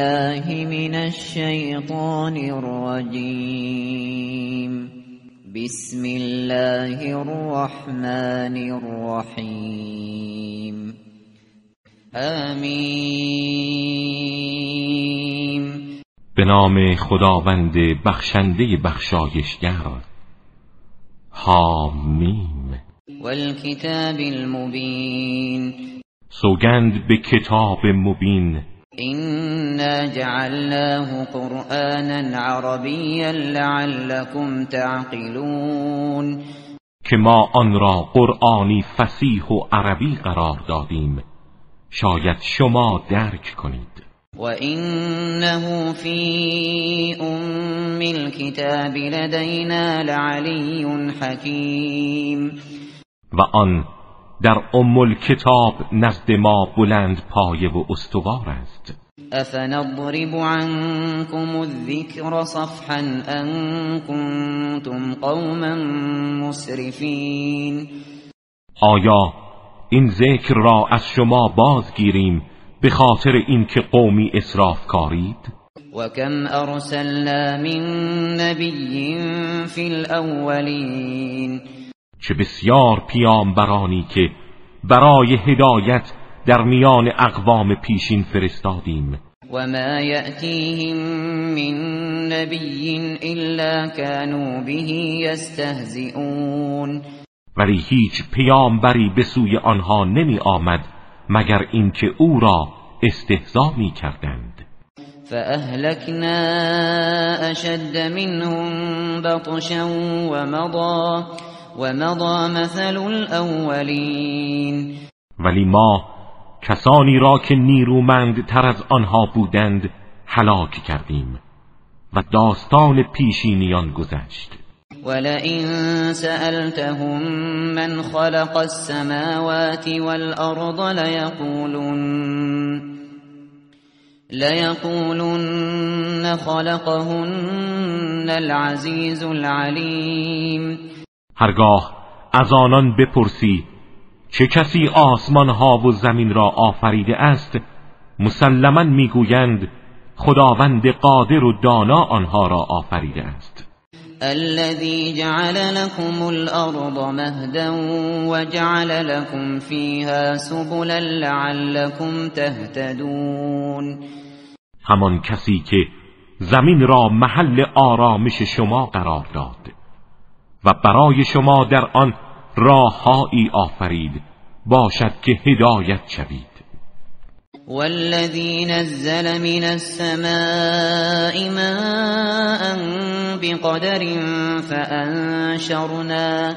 بالله من الشیطان الرجیم بسم الله الرحمن الرحیم آمین به نام خداوند بخشنده بخشایشگر. حامیم والکتاب المبین. سوگند به کتاب مبین. إنا جعلناه قرآنا عربيا لعلكم تعقلون که ما آن را قرآنی فسیح و عربی قرار دادیم. شاید شما درک کنید. وإنه في أم الكتاب لدينا لعلي حكيم و آن در ام الکتاب نزد ما بلند پایه و استوار است. افنضرب عنكم الذكر صفحا ان كنتم قوما مسرفین. آیا این ذکر را از شما بازگیریم به خاطر اینکه قومی اسراف کارید وكم ارسلنا من نبی فی الاولین. چه بسیار پیامبرانی که برای هدایت در میان اقوام پیشین فرستادیم. و ما یأتیهم من نبی الا كانوا به یستهزئون ولی هیچ پیامبری به سوی آنها نمی آمد مگر اینکه او را استهزا می کردند. فأهلكنا اشد منهم بطشا ومضى ومضى مثل الاولین ولی ما کسانی را که نیرومند تر از آنها بودند هلاک کردیم و داستان پیشینیان گذشت. ولئن سألتهم من خلق السماوات والأرض ليقولن ليقولن خلقهن العزيز العليم. هرگاه از آنان بپرسی چه کسی آسمان ها و زمین را آفریده است؟ مسلما می‌گویند خداوند قادر و دانا آنها را آفریده است. الذي جعل لكم الارض مهدا وجعل لكم فيها سبلا لعلكم تهتدون. همان کسی که زمین را محل آرامش شما قرار داد. و برای شما در آن راههایی آفرید. باشد که هدایت شوید. والذی نزل من السماء ماء بقدر فأنشرنا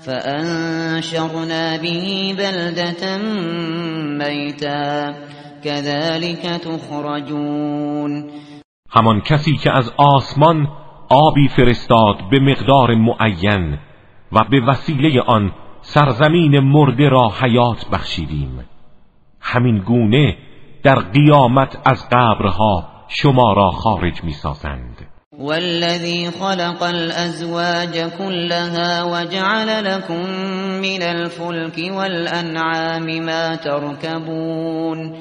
فأنشرنا به بلدة میتا كذلك تخرجون. همان کسی که از آسمان آبی فرستاد به مقدار معین و به وسیله آن سرزمین مرده را حیات بخشیدیم. همین گونه در قیامت از قبرها شما را خارج می سازند والذي خلق الازواج كلها وجعل لكم من الفلك والانعام ما تركبون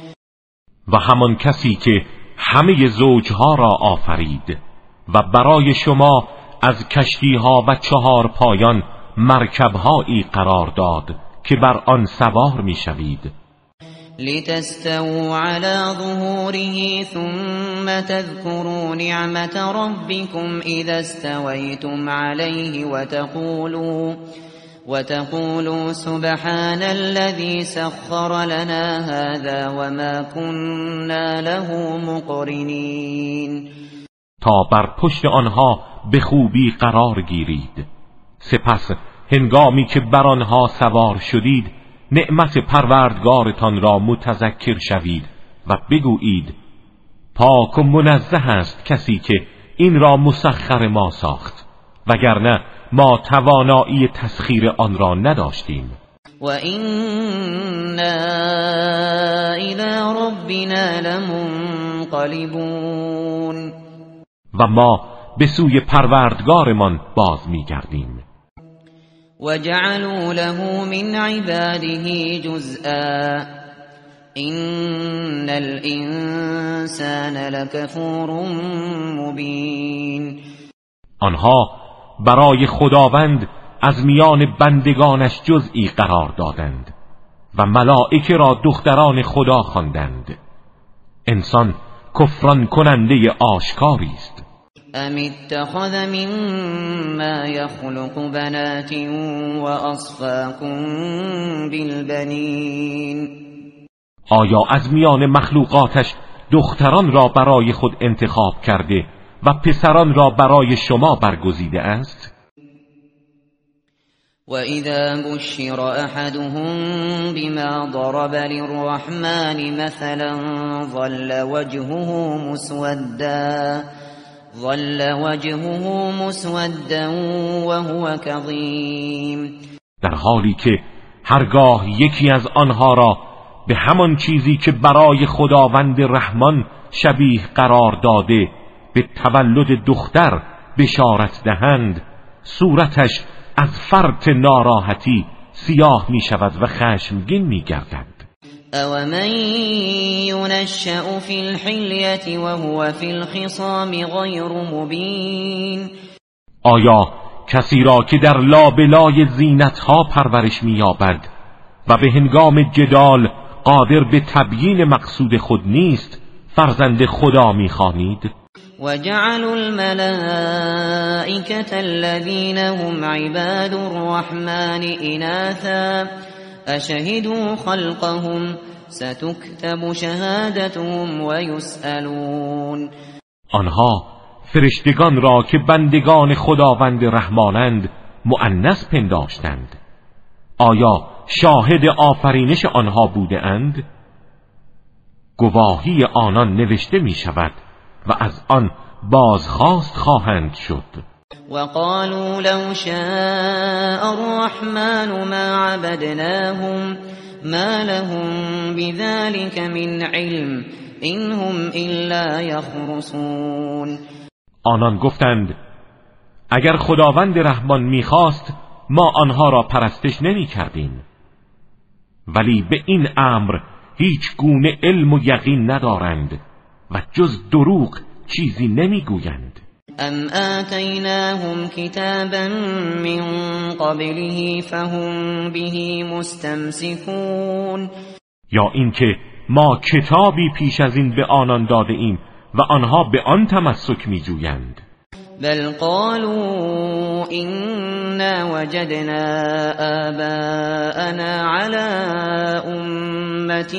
و همان کسی که همه زوجها را آفرید و برای شما از کشتی ها و چهار پایان مرکبهایی قرار داد که بر آن سوار می‌شوید لتستووا على ظهوره ثم تذكروا نعمت ربكم اذا استويتم عليه وتقولوا وتقولوا سبحان الذي سخر لنا هذا وما كنا له مقرنين. تا بر پشت آنها به خوبی قرار گیرید. سپس هنگامی که بر آنها سوار شدید نعمت پروردگارتان را متذکر شوید و بگویید پاک و منزه است کسی که این را مسخر ما ساخت وگرنه ما توانایی تسخیر آن را نداشتیم. و اینا الى ربنا لمنقلبون و ما به سوی پروردگارمان باز میگردیم. وجعلوا له من عباده جزءا. این الانسان لکفور مبین آنها برای خداوند از میان بندگانش جزئی قرار دادند و ملائکه را دختران خدا خواندند. انسان کفران کننده آشکاری است. ام اتخذ مما يخلق بنات واصفاكم بالبنین آیا از میان مخلوقاتش دختران را برای خود انتخاب کرده و پسران را برای شما برگزیده است؟ وَإِذَا بُشِّرَ أَحَدُهُم بِمَا ضَرَبَ لِلرَّحْمَنِ مَثَلًا ظَلَّ وَجْهُهُ مُسْوَدًّا ظَلَّ وَجْهُهُ مُسْوَدًّا وَهُوَ كَظِيمٌ. در حالی که هرگاه یکی از آنها را به همان چیزی که برای خداوند رحمان شبیه قرار داده به تولد دختر بشارت دهند صورتش از فرط ناراحتی سیاه می شود و خشمگین می گردد او من ینشأ فی الحلیت وهو فی الخصام غیر مبین آیا کسی را که در لابلای زینت ها پرورش مییابد و به هنگام جدال قادر به تبیین مقصود خود نیست فرزند خدا می‌خوانید؟ وجعلوا الملائكة الذين هم عباد الرحمن إناثا أشهدوا خلقهم ستكتب شهادتهم ويسألون. آنها فرشتگان را که بندگان خداوند رحمانند مؤنث پنداشتند. آیا شاهد آفرینش آنها بوده اند؟ گواهی آنان نوشته می شود و از آن بازخواست خواهند شد. وقالوا لو شاء الرحمن ما عبدناهم ما لهم بذلك من علم هم الا یخرسون آنان گفتند اگر خداوند رحمان می‌خواست ما آنها را پرستش نمی کردیم ولی به این امر هیچ گونه علم و یقین ندارند و جز دروغ چیزی نمی‌گویند. ام آتیناهم کتابا من قبله فهم به مستمسکون یا اینکه ما کتابی پیش از این به آنان داده ایم و آنها به آن تمسک میجویند. بل قالوا إنا وجدنا آباءنا على أمة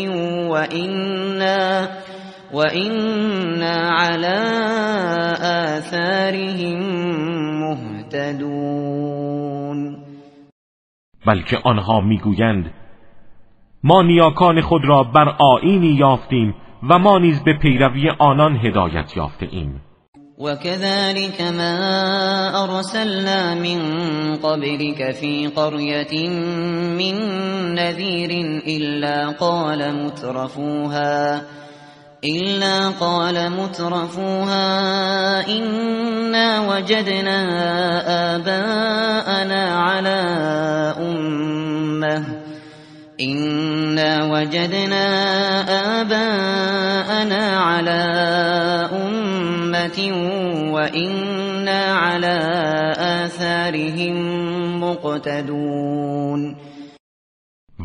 وإنا وإنا على آثارهم مهتدون بلکه آنها می‌گویند ما نیاکان خود را بر آینی یافتیم و ما نیز به پیروی آنان هدایت یافته ایم وكذلك ما أرسلنا من قبلك في قرية من نذير إلا قال مترفوها إلا قال مترفوها إنا وجدنا آباءنا على أمة إنا وجدنا آباءنا على أمة وإنا على آثارهم مقتدون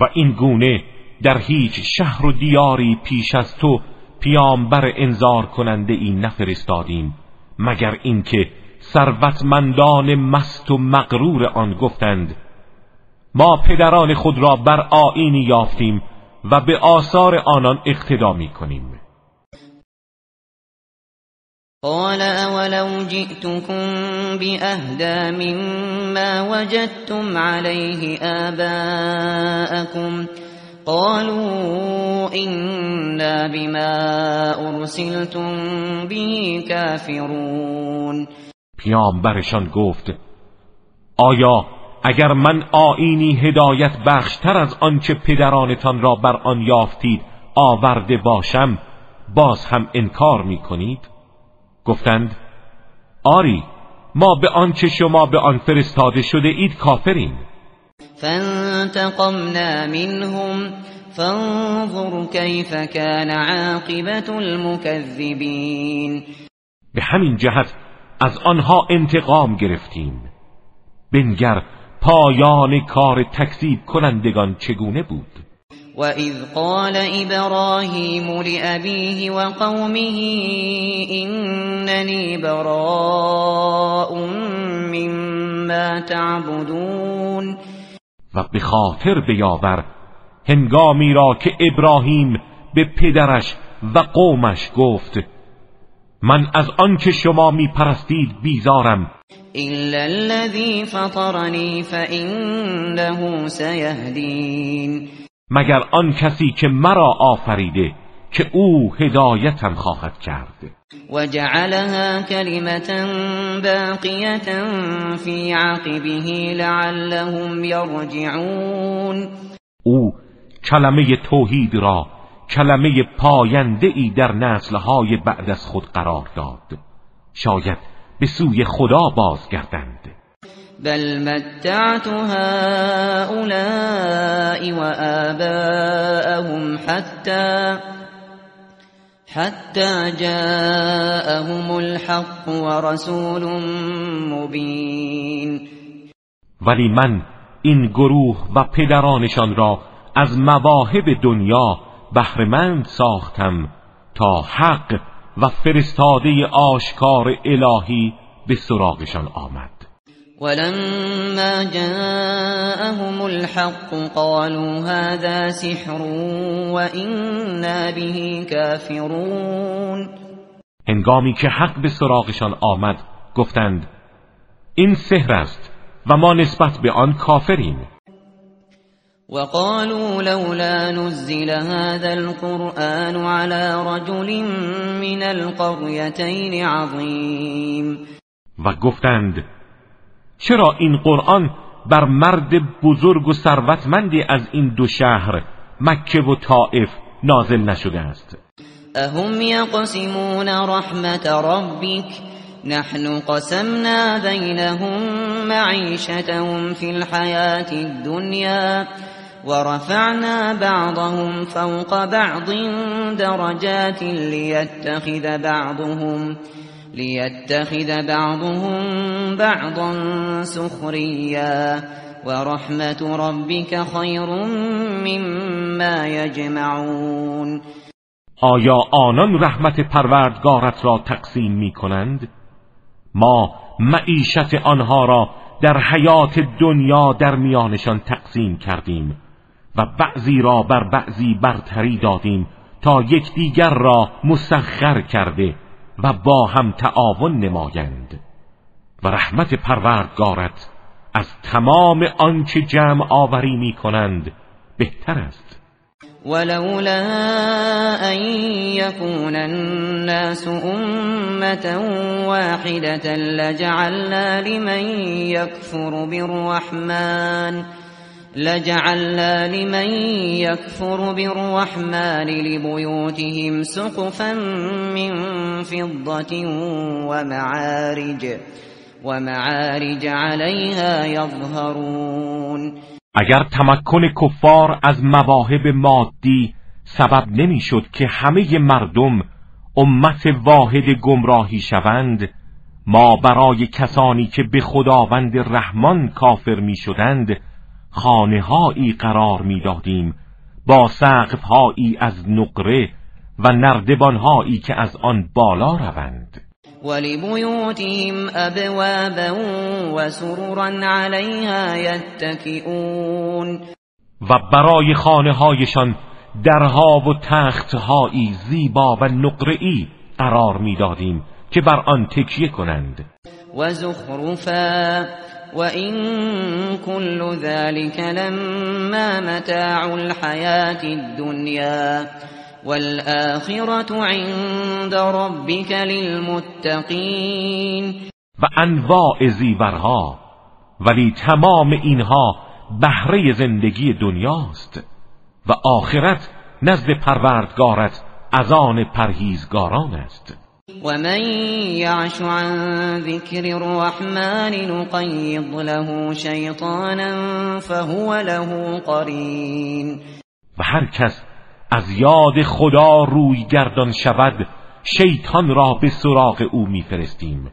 و این گونه در هیچ شهر و دیاری پیش از تو پیامبر انذار کننده ای نفرستادیم مگر اینکه ثروتمندان مست و مغرور آن گفتند ما پدران خود را بر آینی یافتیم و به آثار آنان اقتدا می کنیم. قال اولو جئتكم بأهدا مما وجدتم عليه آباءكم قالوا إنا بما ارسلتم به کافرون پیامبرشان گفت آیا اگر من آینی هدایت بخشتر از آنچه پدرانتان را بر آن یافتید آورده باشم باز هم انکار می کنید گفتند آری ما به آنچه شما به آن فرستاده شده اید کافریم. فانتقمنا منهم فانظر كيف كان عاقبت المكذبین به همین جهت از آنها انتقام گرفتیم. بنگر پایان کار تکذیب کنندگان چگونه بود؟ وَإِذْ قَالَ إِبْرَاهِيمُ لِأَبِيهِ وَقَوْمِهِ إِنَّنِي بَرَاءٌ مِّمَّا تَعْبُدُونَ. و به خاطر بیاور هنگامی را که ابراهیم به پدرش و قومش گفت من از آنچه شما می پرستید بیزارم. إلا الذي فطرني فإنه سيهدين مگر آن کسی که مرا آفریده که او هدایتم خواهد کرد؟ وجعلها كلمة باقية في عقبه لعلهم يرجعون. او کلمه توحید را کلمه پاینده ای در نسلهای بعد از خود قرار داد. شاید به سوی خدا بازگردند. بل متعت هؤلاء وآباءهم حتى حتى جاءهم الحق ورسول مبین ولی من این گروه و پدرانشان را از مواهب دنیا بهرهمند ساختم تا حق و فرستاده آشکار الهی به سراغشان آمد. ولما جاءهم الحق قالوا هذا سحر وإنا به كافرون. هنگامی که حق به سراغشان آمد گفتند این سحر است و ما نسبت به آن کافریم. وقالوا لولا نزل هذا القرآن على رجل من القريتين عظيم. و گفتند چرا این قرآن بر مرد بزرگ و ثروتمندی از این دو شهر مکه و طائف نازل نشده است؟ اهم یقسمون رحمت ربک نحن قسمنا بینهم معیشتهم فی الحیات الدنیا ورفعنا بعضهم فوق بعض درجات ليتخذ بعضهم ليتخذ بعضهم بعضا سخريا ورحمة ربك خير مما يجمعون آیا آنان رحمت پروردگارت را تقسیم می کنند؟ ما معیشت آنها را در حیات دنیا در میانشان تقسیم کردیم و بعضی را بر بعضی برتری دادیم تا یکدیگر را مسخر کرده و با هم تعاون نمایند. و رحمت پروردگارت از تمام آنچه جمع آوری می کنند بهتر است. ولولا ان يكون الناس امه واحده لجعلنا لمن يكفر بالرحمن. لجعلنا لمن يكفر بالرحمن لبيوتهم سقفا من فضة ومعارج ومعارج عليها يظهرون. اگر تمکن کفار از مواهب مادی سبب نمی‌شد که همه مردم امت واحد گمراهی شوند ما برای کسانی که به خداوند رحمان کافر می خانههایی قرار می‌دادیم. با سقفهایی از نقره و نردبانهایی که از آن بالا روند. ولبیوتهم ابوابا و سرورا علیها یتکئون. و برای خانه هایشان درها و تختهایی زیبا و نقره‌ای قرار می‌دادیم که بر آن تکیه کنند. و زخرفا. وَإِن كُلُّ ذَلِكَ لَمَّا مَتَاعُ الْحَيَاةِ الدُّنْيَا وَالْآخِرَةُ عِندَ رَبِّكَ لِلْمُتَّقِينَ و انواع زیورها ولی تمام اینها بهره زندگی دنیاست و آخرت نزد پروردگارت از آن پرهیزگاران است. ومن يعش عن ذكر الرحمن نقيض له شیطانا فهو له قرین و هر کس از یاد خدا روی گردان شود شیطان را به سراغ او میفرستیم.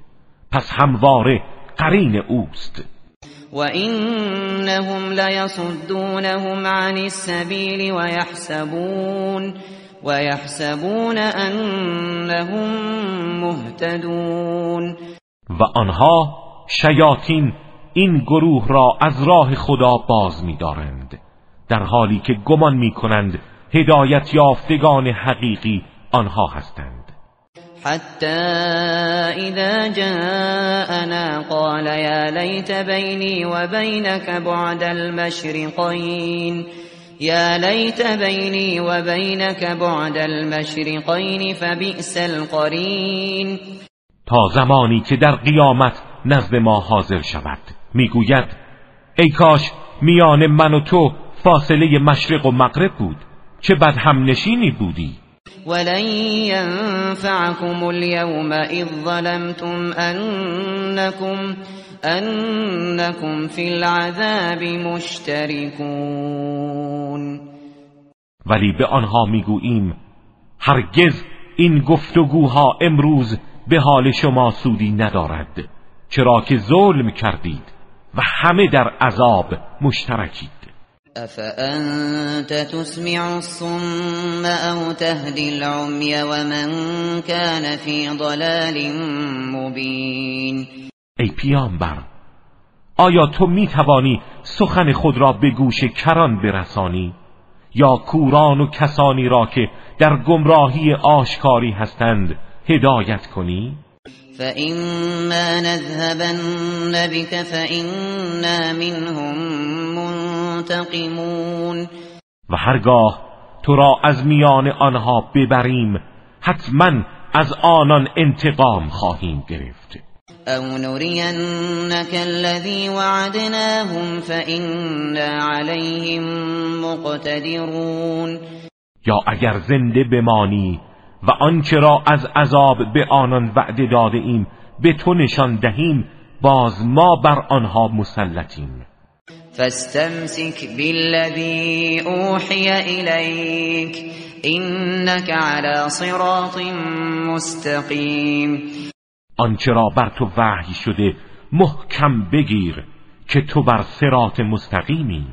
پس همواره قرین اوست. و اینهم لیصدونهم عن السبیل و یحسبون و یحسبون انهم مهتدون. و آنها شیاطین این گروه را از راه خدا باز می‌دارند در حالی که گمان می‌کنند هدایت یافتگان حقیقی آنها هستند. حتى إذا جاءنا قال يا ليت بيني وبينك بعد المشرقين. يا ليت بيني وبينك بعد المشرقين فبئس القرين. تا زمانی که در قیامت نزد ما حاضر شود می‌گوید ای کاش میان من و تو فاصله مشرق و مغرب بود چه بد هم نشینی بودی. ولن ينفعكم اليوم إذ ظلمتم أنكم, أنكم في العذاب مشتركون. ولی به آنها می‌گوییم هرگز این گفتگوها امروز به حال شما سودی ندارد چرا که ظلم کردید و همه در عذاب مشترکید. افانت تسمع الصم او تهدی العمی ومن كان في ضلال مبین ای پیامبر آیا تو می توانی سخن خود را به گوش کران برسانی؟ یا کوران و کسانی را که در گمراهی آشکاری هستند هدایت کنی؟ فإما نذهبن بك فإنا منهم منتقمون و هرگاه تو را از میان آنها ببریم حتما از آنان انتقام خواهیم گرفت. او نرینك الذي وعدناهم فإنا عليهم مقتدرون یا اگر زنده بمانی و آنچه را از عذاب به آنان وعده داده ایم به تو نشان دهیم باز ما بر آنها مسلطیم. فاستمسك بالذي اوحی الیک انك على صراط مستقیم آنچه را بر تو وحی شده محکم بگیر که تو بر صراط مستقیمی.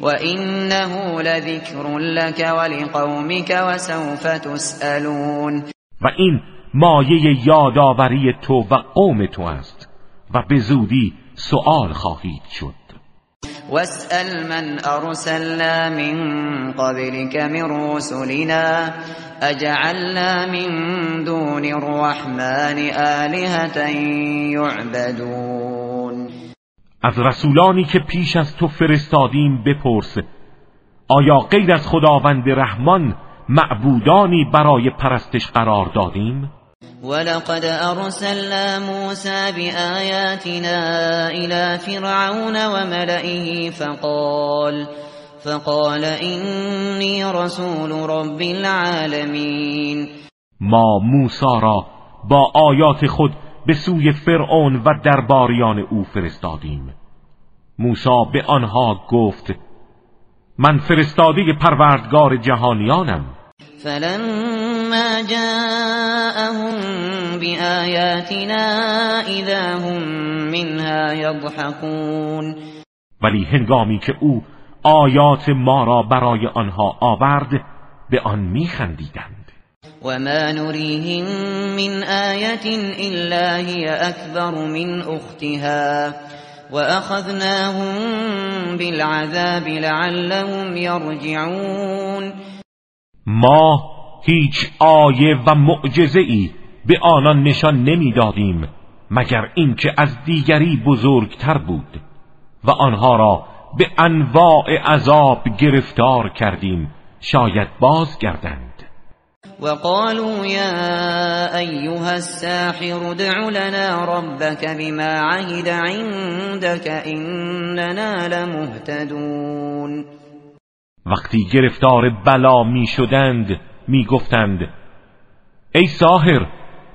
وإنه لذكر لك ولقومك وسوف تسألون. و این مایه یادآوری تو و قوم تو است و به زودی سؤال خواهید شد. واسأل من ارسلنا من قبلك من رسلنا اجعلنا من دون الرحمن آلهة يعبدون از رسولانی که پیش از تو فرستادیم بپرس آیا غیر از خداوند رحمان معبودانی برای پرستش قرار دادیم؟ ولقد ارسلنا موسى بآياتنا الى فرعون وملئه فقال فقال اینی رسول رب العالمین ما موسی را با آیات خود به سوی فرعون و درباریان او فرستادیم. موسی به آنها گفت من فرستاده پروردگار جهانیانم. فلما جاءهم بآیاتنا اذا هم منها یضحكون ولی هنگامی که او آیات ما را برای آنها آورد به آن میخندیدند. وما نريهم من آية إلا هي أكبر من أختها وأخذناهم بالعذاب لعلهم يرجعون ما هیچ آیه و معجزه ای به آنان نشان نمی‌دادیم مگر اینکه از دیگری بزرگتر بود و آنها را به انواع عذاب گرفتار کردیم شاید بازگردند. وقالوا يا أيها الساحر ادع لنا ربك بما عهد عندك إننا لمهتدون. وقتی گرفتار بلا می شدند می گفتند ای ساحر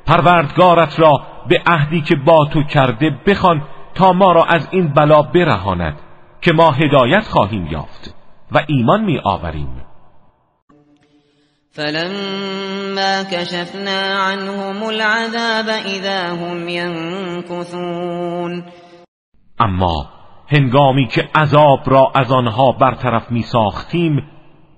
پروردگارت را به عهدی که با تو کرده بخوان تا ما را از این بلا برهاند که ما هدایت خواهیم یافت و ایمان می آوریم فلما كشفنا عنهم العذاب اذا هم ينكثون اما هنگامی که عذاب را از آنها برطرف می ساختیم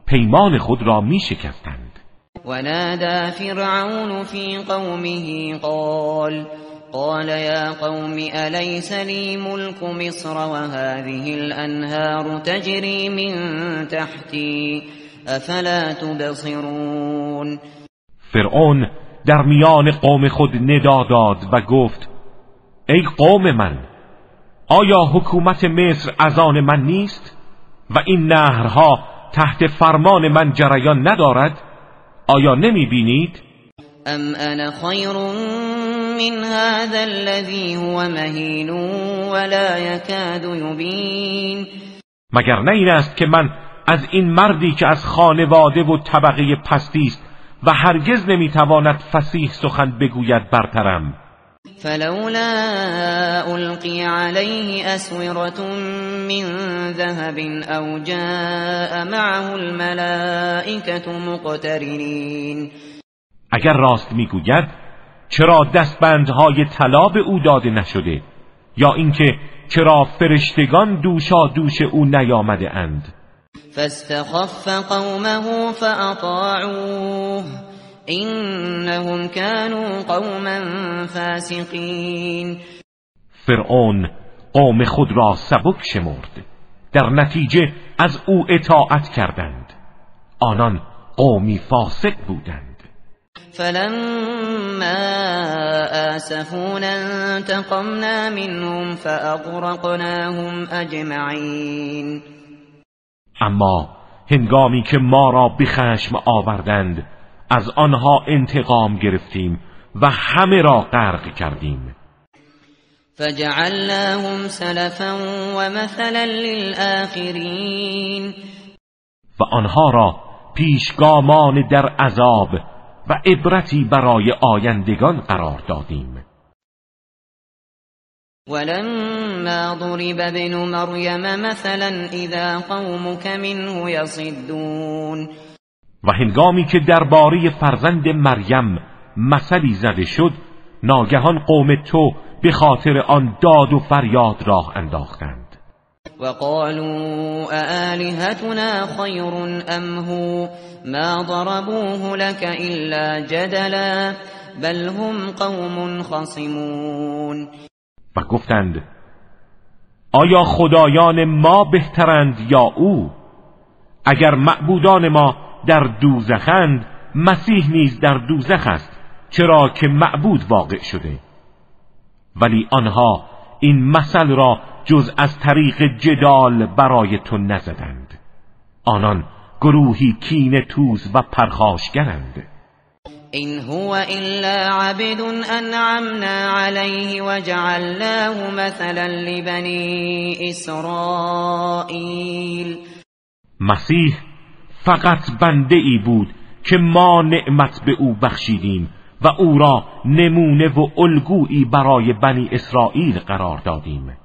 پیمان خود را می شکستند ونادى فرعون في قومه قال قال يا قوم أليس لي ملك مصر وهذه الأنهار تجري من تحتي؟ افلا تبصرون؟ فرعون در میان قوم خود ندا داد و گفت ای قوم من آیا حکومت مصر از آن من نیست و این نهرها تحت فرمان من جریان ندارد؟ آیا نمی بینید ام انا خیر من هذا الذي هو مهین ولا يكاد يبين. مگر نه این است که من از این مردی که از خانواده و طبقه پستی است و هرگز نمی‌تواند فسیح سخن بگوید برترم. فلولا القی علیه اسورة من ذهب او جاء معه الملائکة مقترنین اگر راست می‌گوید چرا دستبندهای طلا به او داده نشده؟ یا اینکه چرا فرشتگان دوشا دوش او نیامده اند؟ فاستخف قومه فأطاعوه. إنهم كانوا قوما فاسقین فرعون قوم خود را سبک شمرد. در نتیجه از او اطاعت کردند. آنان قومی فاسق بودند. فلما آسفونا انتقمنا منهم فأغرقناهم اجمعین اما هنگامی که ما را به خشم آوردند از آنها انتقام گرفتیم و همه را غرق کردیم. فجعلناهم سلفا و مثلا للآخرین. و آنها را پیشگامان در عذاب و عبرتی برای آیندگان قرار دادیم. ولما ضرب ابن مریم مثلا اذا قومك منه يصدون. و هنگامی که درباره فرزند مریم مثلی زده شد ناگهان قوم تو به خاطر آن داد و فریاد راه انداختند. وقالوا آلهتنا خیر ام هو؟ ما ضربوه لك الا جدلا بل هم قوم خصمون و گفتند آیا خدایان ما بهترند یا او؟ اگر معبودان ما در دوزخند مسیح نیز در دوزخ است چرا که معبود واقع شده. ولی آنها این مثل را جز از طریق جدال برای تو نزدند. آنان گروهی کین توز و پرخاشگرند. إن هو إلا عبد أنعمنا عليه وجعلناه مثلا لبني اسرائیل مسیح فقط بنده ای بود که ما نعمت به او بخشیدیم و او را نمونه و الگویی برای بنی اسرائیل قرار دادیم.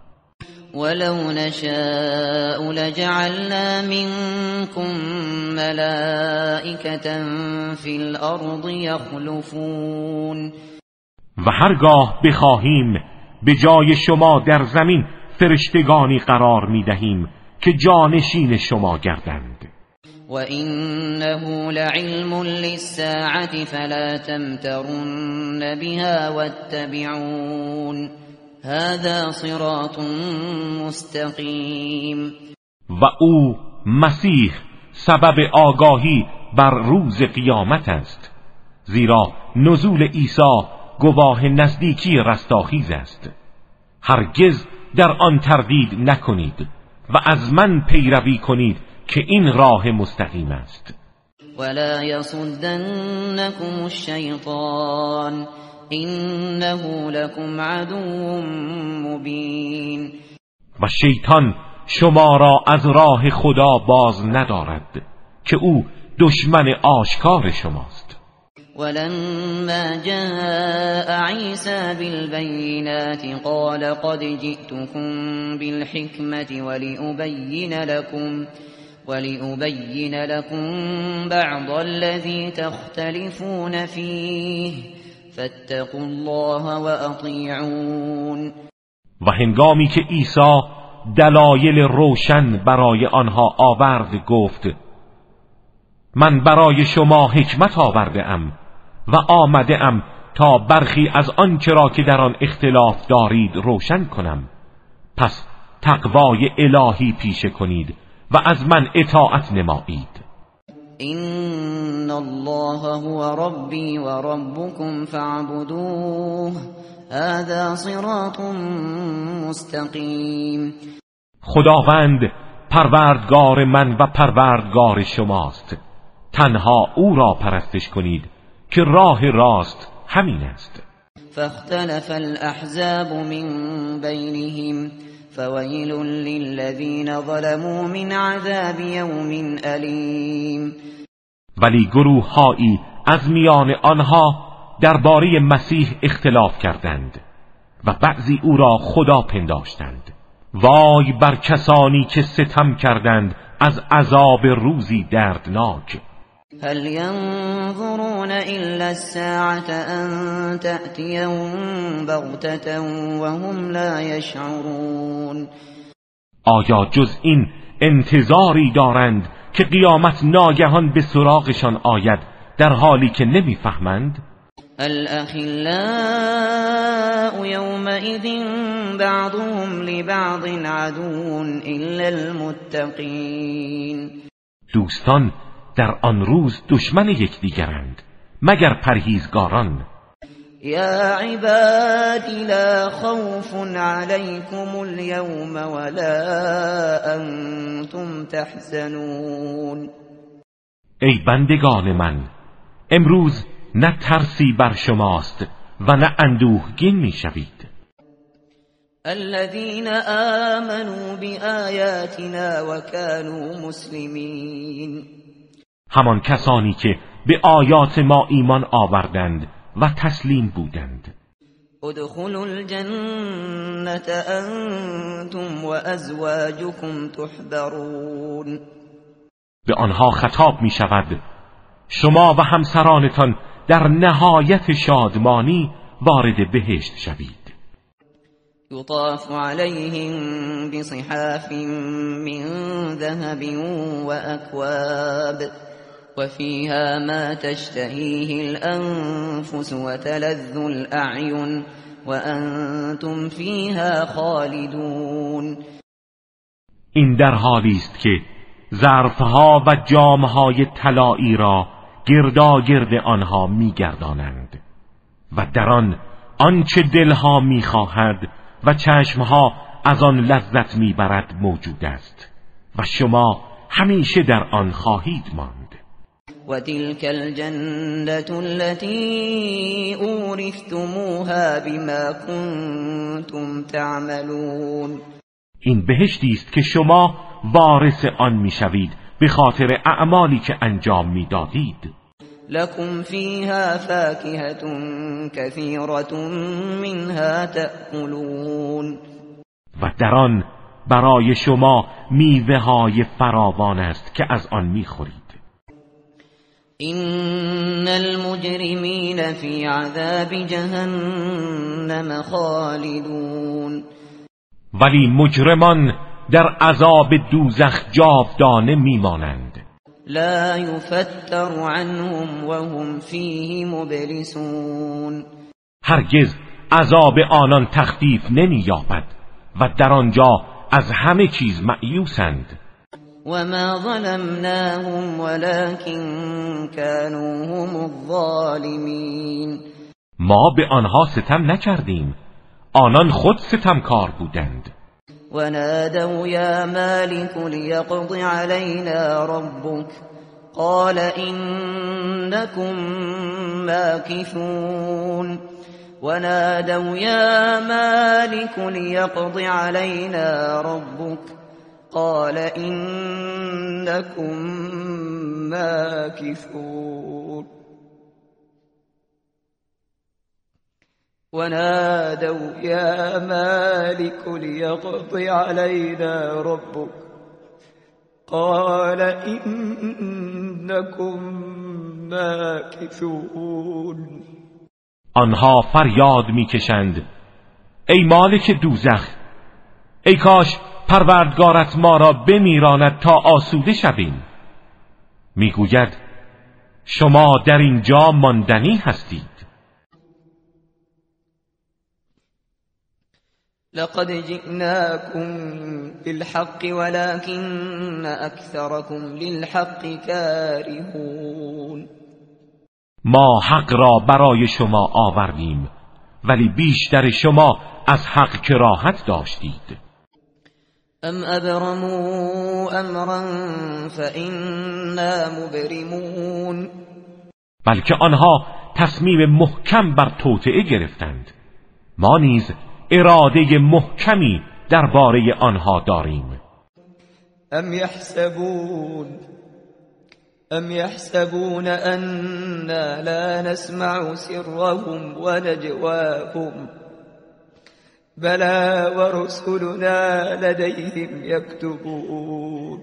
ولو نشاء لجعلنا منكم ملائكة في الارض يخلفون و هرگاه بخواهیم به جای شما در زمین فرشتگانی قرار می دهیم که جانشین شما گردند. و انه لعلم للساعة فلا تمترن بها واتبعون هذا صراط مستقیم و او مسیح سبب آگاهی بر روز قیامت است زیرا نزول عیسی گواه نزدیکی رستاخیز است. هرگز در آن تردید نکنید و از من پیروی کنید که این راه مستقیم است. ولا يصدنكم الشیطان انه لكم عدو مبین و شیطان شما را از راه خدا باز ندارد که او دشمن آشکار شماست. ولما جاء عيسى بالبينات قال قد جئتكم بالحكمة ولأبين لكم ولأبين لكم بعض الذي تختلفون فيه. فاتقوا الله وأطيعون. و هنگامی که عیسی دلایل روشن برای آنها آورد گفت من برای شما حکمت آورده ام و آمده ام تا برخی از آنچه را که در آن اختلاف دارید روشن کنم. پس تقوای الهی پیشه کنید و از من اطاعت نمایید. این الله هو ربی و ربکم فاعبدوه. هذا صراط مستقیم. خداوند پروردگار من و پروردگار شماست. تنها او را پرستش کنید که راه راست همین است. فاختلف الاحزاب من بینهم. فویل للذین ظلموا من عذاب یوم علیم ولی گروه هایی از میان آنها درباره مسیح اختلاف کردند و بعضی او را خدا پنداشتند. وای بر کسانی که ستم کردند از عذاب روزی دردناک. هل ينظرون إلا الساعة أن تأتيهم بغتة وهم لا يشعرون؟ آیا جز این انتظاری دارند که قیامت ناگهان به سراغشان آید در حالی که نمی‌فهمند؟ الأخلاء يومئذ بعضهم لبعض عدو إلا المتقين؟ دوستان در آن روز دشمن یکدیگرند مگر پرهیزگاران. یا عبادی لا خوف علیکم اليوم ولا انتم تحزنون. ای بندگان من امروز نه ترسی بر شماست و نه اندوهگین می‌شوید. الذين آمنوا بآياتنا وكانوا مسلمين همان کسانی که به آیات ما ایمان آوردند و تسلیم بودند. ادخلوا الجنة انتم وازواجكم تحبرون به آنها خطاب می شود شما و همسرانتان در نهایت شادمانی وارد بهشت شوید. یطاف علیهم بصحاف من ذهب وأكواب. وفيها ما تشتهيه الأنفس وتلذ الأعين وأنتم فيها خالدون. این در حالی است که ظرفها و جامهای طلایی را گرداگرد آنها میگردانند و در آن آنچه دلها می‌خواهد و چشمها از آن لذت می‌برد موجود است و شما همیشه در آن خواهید ماند. و تلك الجنة التي اورثتموها بما كنتم تعملون. این بهشتی است که شما وارث آن می‌شوید به خاطر اعمالی که انجام می‌دادید. لكم فيها فاكهة كثيرة منها تأكلون و در آن برای شما میوه های فراوان است که از آن می‌خورید. این المجرمین فی عذاب جهنم خالدون ولی مجرمان در عذاب دوزخ جاودانه میمانند. لا يفتر عنهم وهم فيه مبلسون هرگز عذاب آنان تخفیف نمییابد و در آنجا از همه چیز معیوسند وما ظلمناهم ولكن كانوا هم الظالمين ما به آنها ستم نکردیم. آنان خود ستمکار بودند. ونادوا يا مالك ليقض علينا ربك. قال إنكم ماكثون. ونادوا يا مالك ليقض علينا ربك. قال إنكم ماكثون. ونادوا يا مالك ليقض علينا ربك. قال إنكم ماكثون. آنها فریاد می‌کشند. ای مالک دوزخ ای کاش پروردگارت ما را بمیراند تا آسوده شویم. می‌گوید شما در اینجا ماندنی هستید. لقد جئناكم بالحق ولكن اكثركم للحق كارهون ما حق را برای شما آوردیم ولی بیشتر شما از حق کراهت داشتید. ام ابرموا امرا فإنا مبرمون بلکه آنها تصمیم محکم بر توطعه گرفتند. ما نیز اراده محکمی درباره آنها داریم. ام یحسبون ام يحسبون أنا لا نسمع سرهم ونجواهم بلا ورسلنا لديهم يكتبون.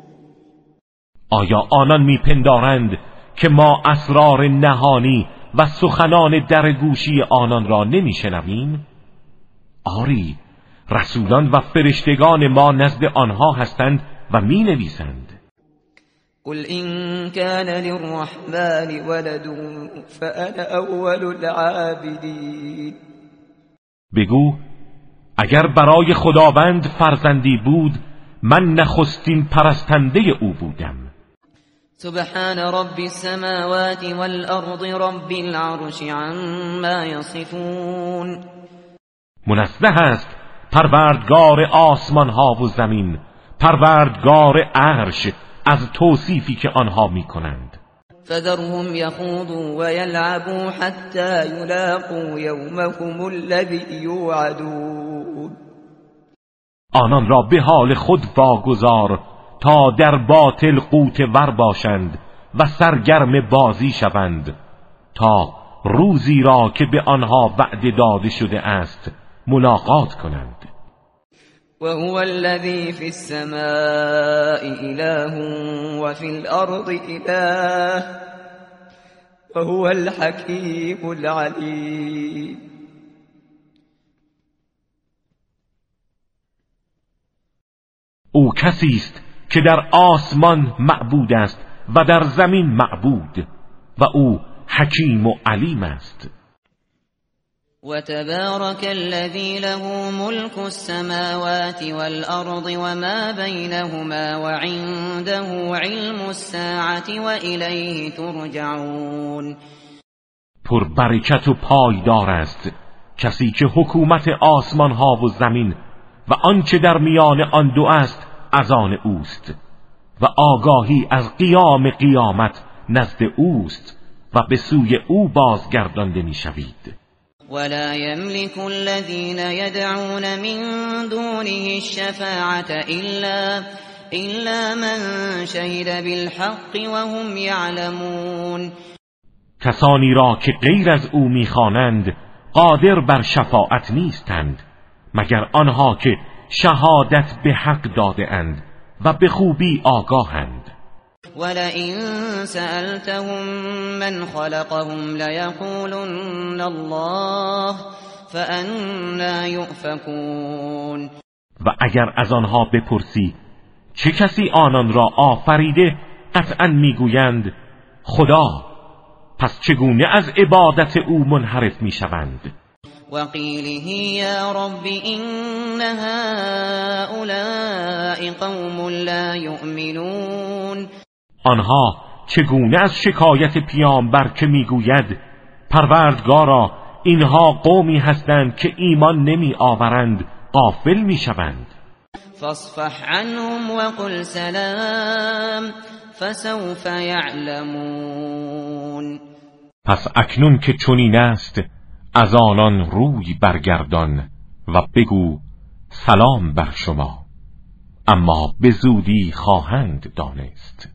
آیا آنان میپندارند که ما اسرار نهانی و سخنان در گوشی آنان را نمیشنویم؟ آری رسولان و فرشتگان ما نزد آنها هستند و می نویسند قل إن كان للرحمن ولد فأنا أول العابدين. بگو اگر برای خداوند فرزندی بود من نخستین پرستنده او بودم. سبحان رب السماوات والأرض رب العرش عما يصفون. منزه است پروردگار آسمان ها و زمین پروردگار عرش از توصیفی که آنها می کنند فذرهم يخوضوا ويلعبوا حتى يلاقوا يومهم الذي يوعدون. آنان را به حال خود واگذار تا در باطل قوت ور باشند و سرگرم بازی شوند. تا روزی را که به آنها وعده داده شده است ملاقات کنند. وهو الذي في السماء إله وفي الأرض إله وهو الحكيم العليم. او کسی است که در آسمان معبود است و در زمین معبود و او حکیم و علیم است. وتبارك الذي له ملك السماوات والأرض وما بينهما وعنده علم الساعة وإليه ترجعون. پر برکت و پایدار است. کسی که حکومت آسمان ها و زمین و آنچه در میان آن دو است از آن اوست. و آگاهی از قیام قیامت نزد اوست و به سوی او بازگردانده می‌شوید. ولا يملك الذين يدعون من دونه الشفاعة إلا, إلا من شهد بالحق وهم يعلمون. کسانی را که غیر از او می‌خوانند قادر بر شفاعت نیستند مگر آنها که شهادت به حق داده اند و به خوبی آگاهند. ولئن سألتهم من خلقهم ليقولن الله فأنا يؤفكون. و اگر از آنها بپرسی چه کسی آنان را آفریده قطعا می‌گویند خدا پس چگونه از عبادت او منحرف می‌شوند؟ وقیله یا رب این هؤلاء قوم لا یؤمنون. آنها چگونه از شکایت پیامبر که می‌گوید پروردگارا اینها قومی هستند که ایمان نمی آورند قافل می شوند. فاصفح عنهم وقل سلام فسوف یعلمون پس اکنون که چنین است از آنان روی برگردان و بگو سلام بر شما. اما به زودی خواهند دانست.